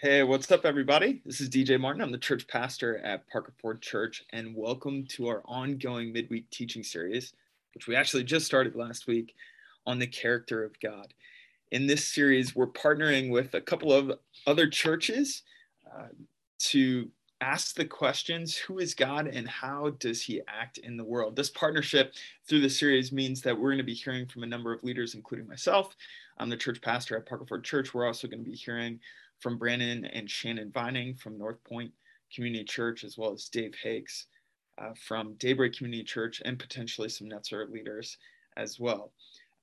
Hey, what's up, everybody? This is DJ Martin. I'm the church pastor at Parker Ford Church, and welcome to our ongoing midweek teaching series, which we actually just started last week on the character of God. In this series, we're partnering with a couple of other churches uh, to ask the questions who is God and how does he act in the world? This partnership through the series means that we're going to be hearing from a number of leaders, including myself. I'm the church pastor at Parker Ford Church. We're also going to be hearing from Brandon and Shannon Vining from North Point Community Church, as well as Dave Hakes uh, from Daybreak Community Church, and potentially some Netzer leaders as well.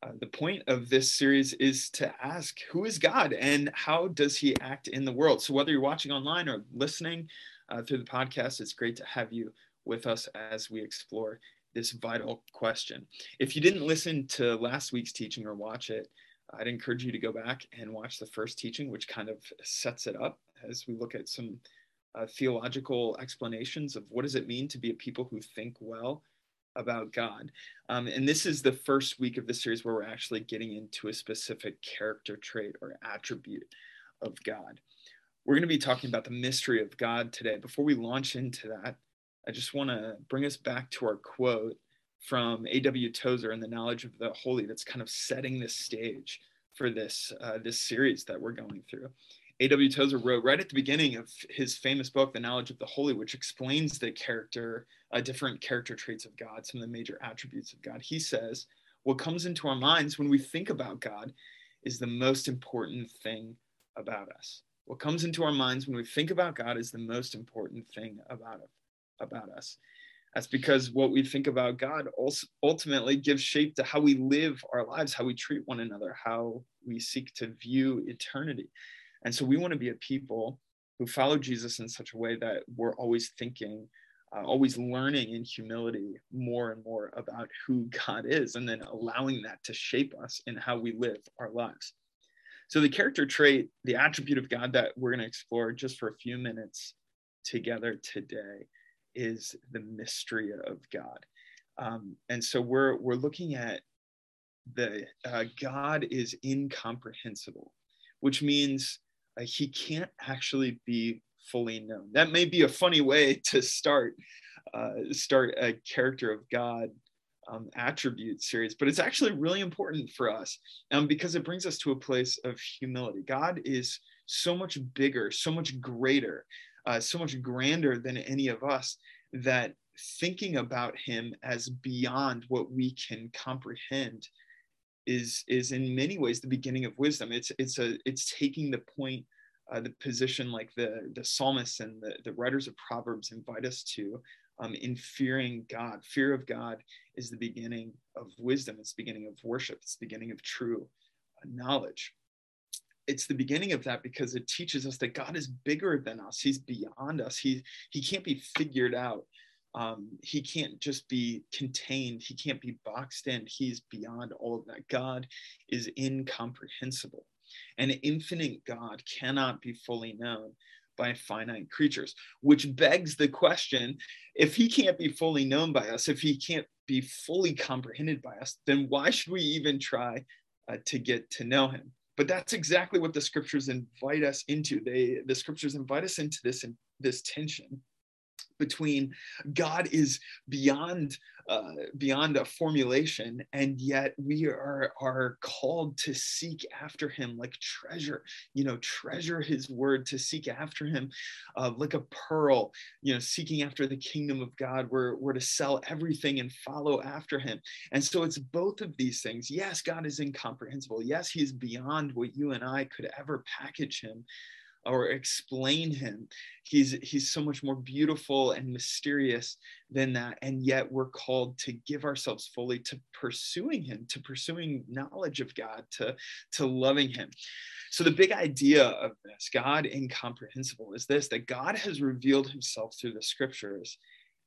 Uh, the point of this series is to ask who is God and how does he act in the world? So, whether you're watching online or listening uh, through the podcast, it's great to have you with us as we explore this vital question. If you didn't listen to last week's teaching or watch it, I'd encourage you to go back and watch the first teaching, which kind of sets it up as we look at some uh, theological explanations of what does it mean to be a people who think well about God. Um, and this is the first week of the series where we're actually getting into a specific character trait or attribute of God. We're going to be talking about the mystery of God today. Before we launch into that, I just want to bring us back to our quote from A.W. Tozer and the knowledge of the holy that's kind of setting the stage for this uh, this series that we're going through. A.W. Tozer wrote right at the beginning of his famous book, The Knowledge of the Holy, which explains the character, uh, different character traits of God, some of the major attributes of God. He says, What comes into our minds when we think about God is the most important thing about us. What comes into our minds when we think about God is the most important thing about, about us. That's because what we think about God also ultimately gives shape to how we live our lives, how we treat one another, how we seek to view eternity. And so we want to be a people who follow Jesus in such a way that we're always thinking, uh, always learning in humility more and more about who God is, and then allowing that to shape us in how we live our lives. So, the character trait, the attribute of God that we're going to explore just for a few minutes together today is the mystery of God. Um, and so we're we're looking at the uh, God is incomprehensible, which means uh, he can't actually be fully known. That may be a funny way to start uh, start a character of God um, attribute series, but it's actually really important for us um, because it brings us to a place of humility. God is so much bigger, so much greater uh, so much grander than any of us that thinking about him as beyond what we can comprehend is is in many ways the beginning of wisdom. It's it's a it's taking the point uh, the position like the the psalmists and the, the writers of proverbs invite us to um, in fearing god. Fear of god is the beginning of wisdom. It's the beginning of worship. It's the beginning of true uh, knowledge it's the beginning of that because it teaches us that God is bigger than us. He's beyond us. He he can't be figured out. Um, he can't just be contained. He can't be boxed in. He's beyond all of that. God is incomprehensible. An infinite God cannot be fully known by finite creatures, which begs the question if he can't be fully known by us, if he can't be fully comprehended by us, then why should we even try uh, to get to know him? But that's exactly what the scriptures invite us into. They the scriptures invite us into this this tension between God is beyond uh, beyond a formulation, and yet we are are called to seek after Him like treasure. You know, treasure His word to seek after Him, uh, like a pearl. You know, seeking after the kingdom of God. We're we're to sell everything and follow after Him. And so it's both of these things. Yes, God is incomprehensible. Yes, He is beyond what you and I could ever package Him or explain him. He's he's so much more beautiful and mysterious than that. And yet we're called to give ourselves fully to pursuing him to pursuing knowledge of god to to loving him. So the big idea of this god incomprehensible is this that god has revealed himself through the scriptures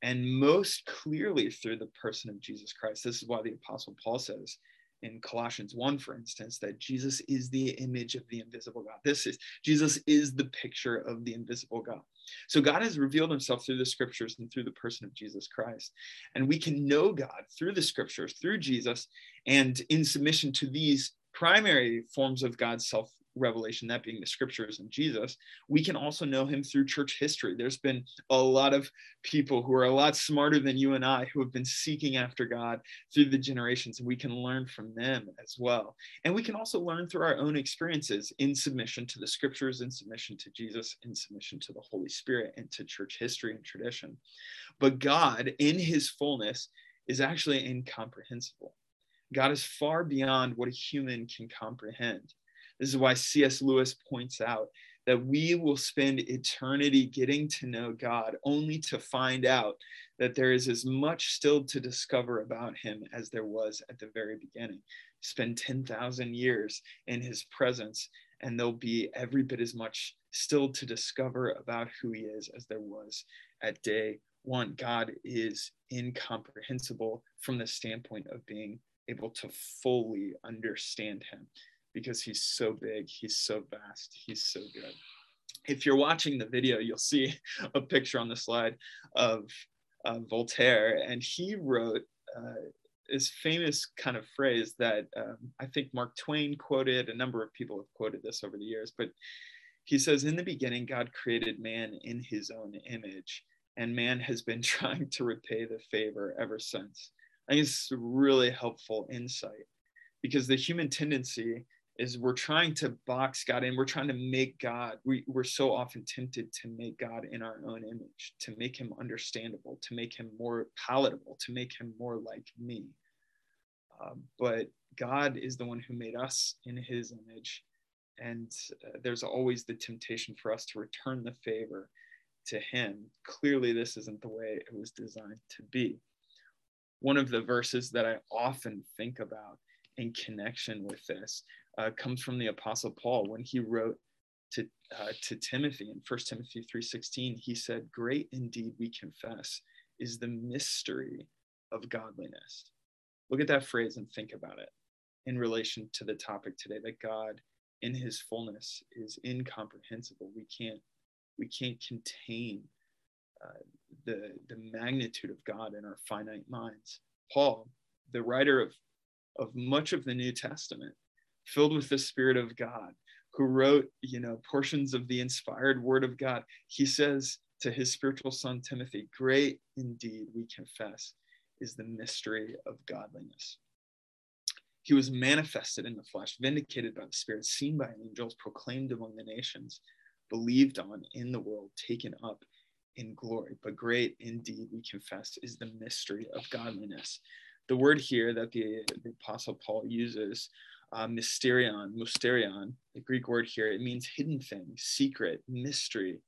and most clearly through the person of jesus christ. This is why the apostle paul says in Colossians 1, for instance, that Jesus is the image of the invisible God. This is Jesus is the picture of the invisible God. So God has revealed himself through the scriptures and through the person of Jesus Christ. And we can know God through the scriptures, through Jesus, and in submission to these primary forms of God's self revelation, that being the scriptures and Jesus, we can also know him through church history. There's been a lot of people who are a lot smarter than you and I who have been seeking after God through the generations, and we can learn from them as well. And we can also learn through our own experiences in submission to the scriptures, in submission to Jesus, in submission to the Holy Spirit, and to church history and tradition. But God, in his fullness, is actually incomprehensible. God is far beyond what a human can comprehend. This is why C.S. Lewis points out that we will spend eternity getting to know God only to find out that there is as much still to discover about him as there was at the very beginning. Spend 10,000 years in his presence, and there'll be every bit as much still to discover about who he is as there was at day one. God is incomprehensible from the standpoint of being able to fully understand him because he's so big, he's so vast, he's so good. If you're watching the video, you'll see a picture on the slide of uh, Voltaire, and he wrote uh, this famous kind of phrase that um, I think Mark Twain quoted. A number of people have quoted this over the years, but he says, In the beginning, God created man in his own image, and man has been trying to repay the favor ever since. I think it's really helpful insight because the human tendency is we're trying to box God in. We're trying to make God, we, we're so often tempted to make God in our own image, to make him understandable, to make him more palatable, to make him more like me. Uh, but God is the one who made us in his image. And uh, there's always the temptation for us to return the favor to him. Clearly, this isn't the way it was designed to be one of the verses that I often think about in connection with this uh, comes from the Apostle Paul when he wrote to uh, to Timothy in 1 Timothy 3:16. He said, "Great indeed, we confess, is the mystery of godliness." Look at that phrase and think about it in relation to the topic today. That God, in His fullness, is incomprehensible. We can't we can't contain uh, the, the magnitude of God in our finite minds. Paul, the writer of, of much of the New Testament, filled with the Spirit of God, who wrote, you know, portions of the inspired word of God, he says to his spiritual son Timothy, Great indeed, we confess, is the mystery of godliness. He was manifested in the flesh, vindicated by the Spirit, seen by angels, proclaimed among the nations, believed on in the world, taken up in glory, but great indeed, we confess, is the mystery of godliness. The word here that the, the Apostle Paul uses, uh, mysterion, mysterion, the Greek word here, it means hidden thing, secret, mystery.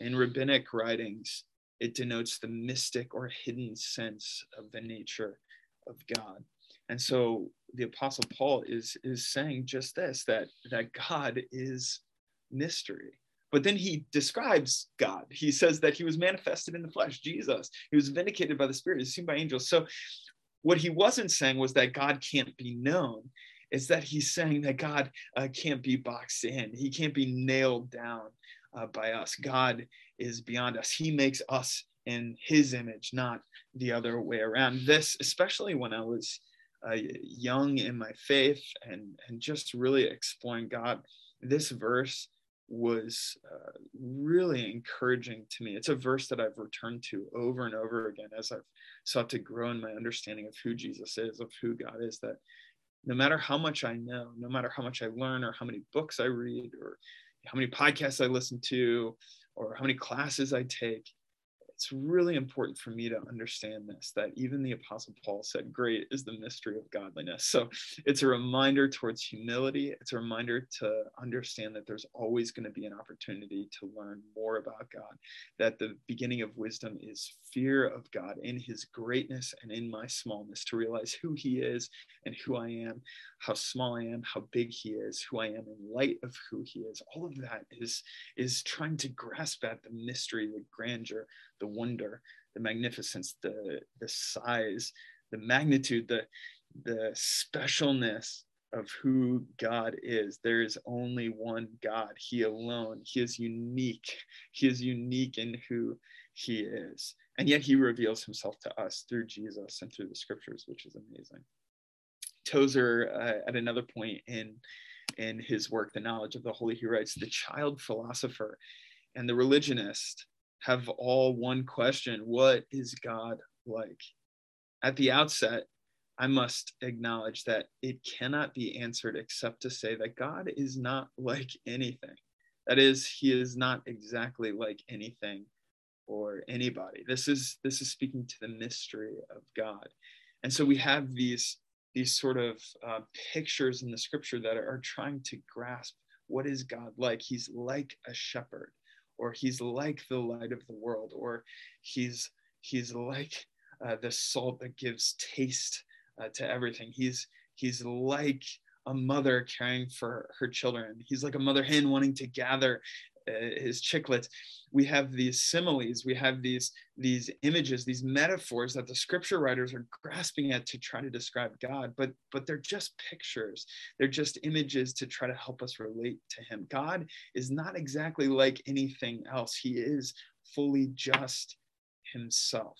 In rabbinic writings, it denotes the mystic or hidden sense of the nature of God. And so the Apostle Paul is, is saying just this that, that God is mystery but then he describes God. He says that he was manifested in the flesh, Jesus. He was vindicated by the Spirit, he's seen by angels. So what he wasn't saying was that God can't be known. It's that he's saying that God uh, can't be boxed in. He can't be nailed down uh, by us. God is beyond us. He makes us in his image, not the other way around. This, especially when I was uh, young in my faith and, and just really exploring God, this verse was uh, really encouraging to me. It's a verse that I've returned to over and over again as I've sought to grow in my understanding of who Jesus is, of who God is, that no matter how much I know, no matter how much I learn, or how many books I read, or how many podcasts I listen to, or how many classes I take, it's really important for me to understand this that even the apostle paul said great is the mystery of godliness. So it's a reminder towards humility. It's a reminder to understand that there's always going to be an opportunity to learn more about god that the beginning of wisdom is fear of god in his greatness and in my smallness to realize who he is and who i am how small i am how big he is who i am in light of who he is all of that is is trying to grasp at the mystery the grandeur the wonder, the magnificence, the the size, the magnitude, the the specialness of who God is. There is only one God, He alone. He is unique. He is unique in who He is. And yet He reveals Himself to us through Jesus and through the scriptures, which is amazing. Tozer, uh, at another point in in his work, The Knowledge of the Holy. He writes, The child philosopher and the religionist have all one question What is God like? At the outset, I must acknowledge that it cannot be answered except to say that God is not like anything. That is, he is not exactly like anything or anybody. This is this is speaking to the mystery of God. And so we have these these sort of uh, pictures in the scripture that are, trying to grasp what is God like? He's like a shepherd, or he's like the light of the world, or he's he's like uh, the salt that gives taste uh, to everything. He's he's like a mother caring for her children. He's like a mother hen wanting to gather uh, his chicklets. We have these similes, we have these these images, these metaphors that the scripture writers are grasping at to try to describe God, but but they're just pictures. They're just images to try to help us relate to him. God is not exactly like anything else. He is fully just himself.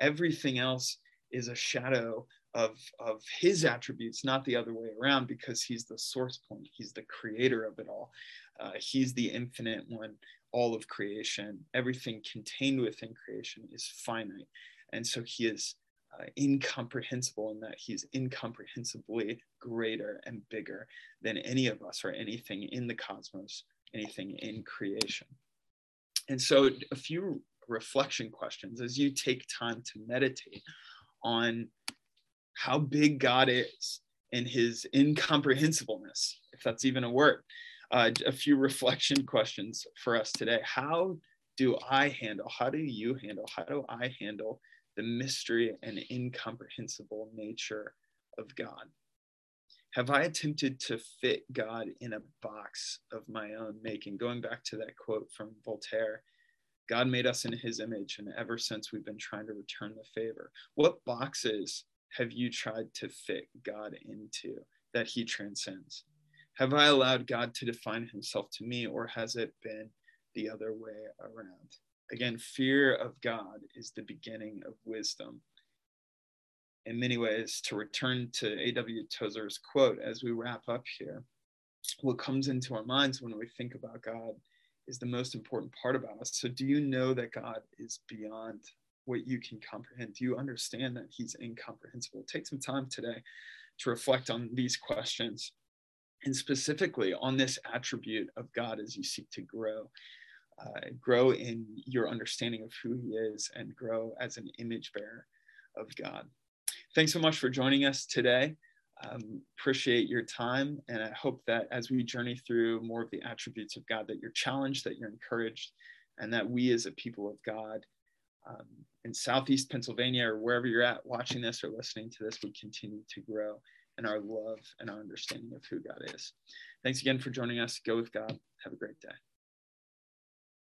Everything else is a shadow of, of his attributes, not the other way around, because he's the source point, he's the creator of it all. Uh, he's the infinite one, all of creation, everything contained within creation is finite. And so he is uh, incomprehensible in that he's incomprehensibly greater and bigger than any of us or anything in the cosmos, anything in creation. And so, a few reflection questions as you take time to meditate on how big God is and his incomprehensibleness, if that's even a word. Uh, a few reflection questions for us today. How do I handle, how do you handle, how do I handle the mystery and incomprehensible nature of God? Have I attempted to fit God in a box of my own making? Going back to that quote from Voltaire, God made us in his image, and ever since we've been trying to return the favor. What boxes have you tried to fit God into that he transcends? Have I allowed God to define himself to me, or has it been the other way around? Again, fear of God is the beginning of wisdom. In many ways, to return to A.W. Tozer's quote as we wrap up here, what comes into our minds when we think about God is the most important part about us. So, do you know that God is beyond what you can comprehend? Do you understand that He's incomprehensible? Take some time today to reflect on these questions and specifically on this attribute of God as you seek to grow. Uh, grow in your understanding of who He is and grow as an image bearer of God. Thanks so much for joining us today. Um, appreciate your time, and I hope that as we journey through more of the attributes of God, that you're challenged, that you're encouraged, and that we as a people of God um, in Southeast Pennsylvania or wherever you're at watching this or listening to this would continue to grow in our love and our understanding of who God is. Thanks again for joining us. Go with God. Have a great day.